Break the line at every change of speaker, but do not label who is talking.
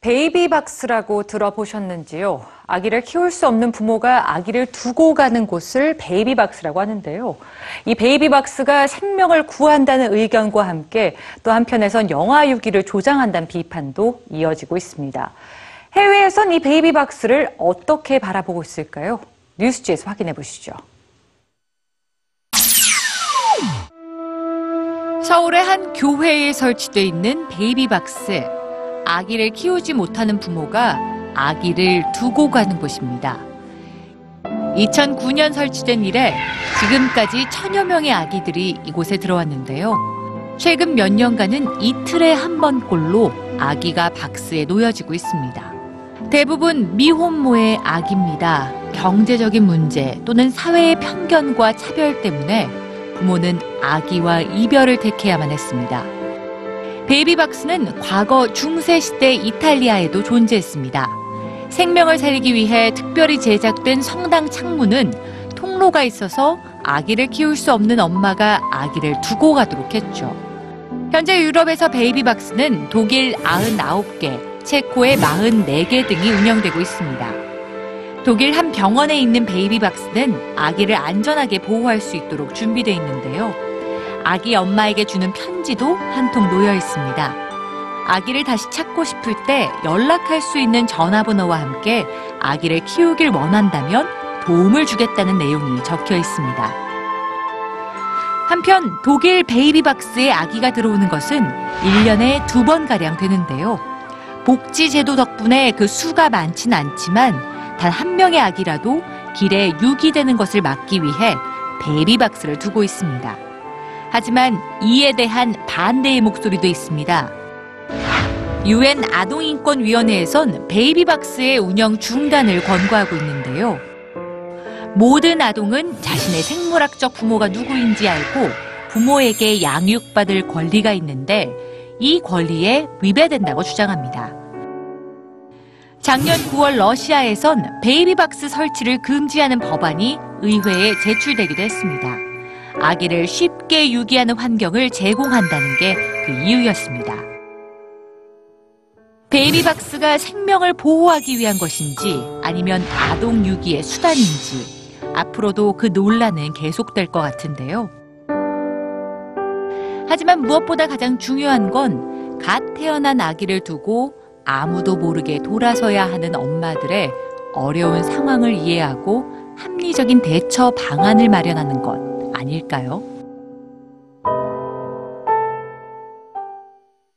베이비박스라고 들어보셨는지요? 아기를 키울 수 없는 부모가 아기를 두고 가는 곳을 베이비박스라고 하는데요. 이 베이비박스가 생명을 구한다는 의견과 함께 또 한편에선 영아유기를 조장한다는 비판도 이어지고 있습니다. 해외에선 이 베이비박스를 어떻게 바라보고 있을까요? 뉴스G에서 확인해 보시죠. 서울의 한 교회에 설치돼 있는 베이비박스. 아기를 키우지 못하는 부모가 아기를 두고 가는 곳입니다. 2009년 설치된 이래 지금까지 천여 명의 아기들이 이곳에 들어왔는데요. 최근 몇 년간은 이틀에 한 번꼴로 아기가 박스에 놓여지고 있습니다. 대부분 미혼모의 아기입니다. 경제적인 문제 또는 사회의 편견과 차별 때문에 부모는 아기와 이별을 택해야만 했습니다. 베이비박스는 과거 중세 시대 이탈리아에도 존재했습니다. 생명을 살리기 위해 특별히 제작된 성당 창문은 통로가 있어서 아기를 키울 수 없는 엄마가 아기를 두고 가도록 했죠. 현재 유럽에서 베이비박스는 독일 99개, 체코의 44개 등이 운영되고 있습니다. 독일 한 병원에 있는 베이비박스는 아기를 안전하게 보호할 수 있도록 준비되어 있는데요. 아기 엄마에게 주는 편지도 한 통 놓여 있습니다. 아기를 다시 찾고 싶을 때 연락할 수 있는 전화번호와 함께 아기를 키우길 원한다면 도움을 주겠다는 내용이 적혀 있습니다. 한편 독일 베이비박스에 아기가 들어오는 것은 1년에 두 번가량 되는데요. 복지제도 덕분에 그 수가 많진 않지만 단 한 명의 아기라도 길에 유기되는 것을 막기 위해 베이비박스를 두고 있습니다. 하지만 이에 대한 반대의 목소리도 있습니다. 유엔 아동인권위원회에선 베이비박스의 운영 중단을 권고하고 있는데요. 모든 아동은 자신의 생물학적 부모가 누구인지 알고 부모에게 양육받을 권리가 있는데 이 권리에 위배된다고 주장합니다. 작년 9월 러시아에선 베이비박스 설치를 금지하는 법안이 의회에 제출되기도 했습니다. 아기를 쉽게 유기하는 환경을 제공한다는 게 그 이유였습니다. 베이비박스가 생명을 보호하기 위한 것인지 아니면 아동 유기의 수단인지 앞으로도 그 논란은 계속될 것 같은데요. 하지만 무엇보다 가장 중요한 건 갓 태어난 아기를 두고 아무도 모르게 돌아서야 하는 엄마들의 어려운 상황을 이해하고 합리적인 대처 방안을 마련하는 것 아닐까요?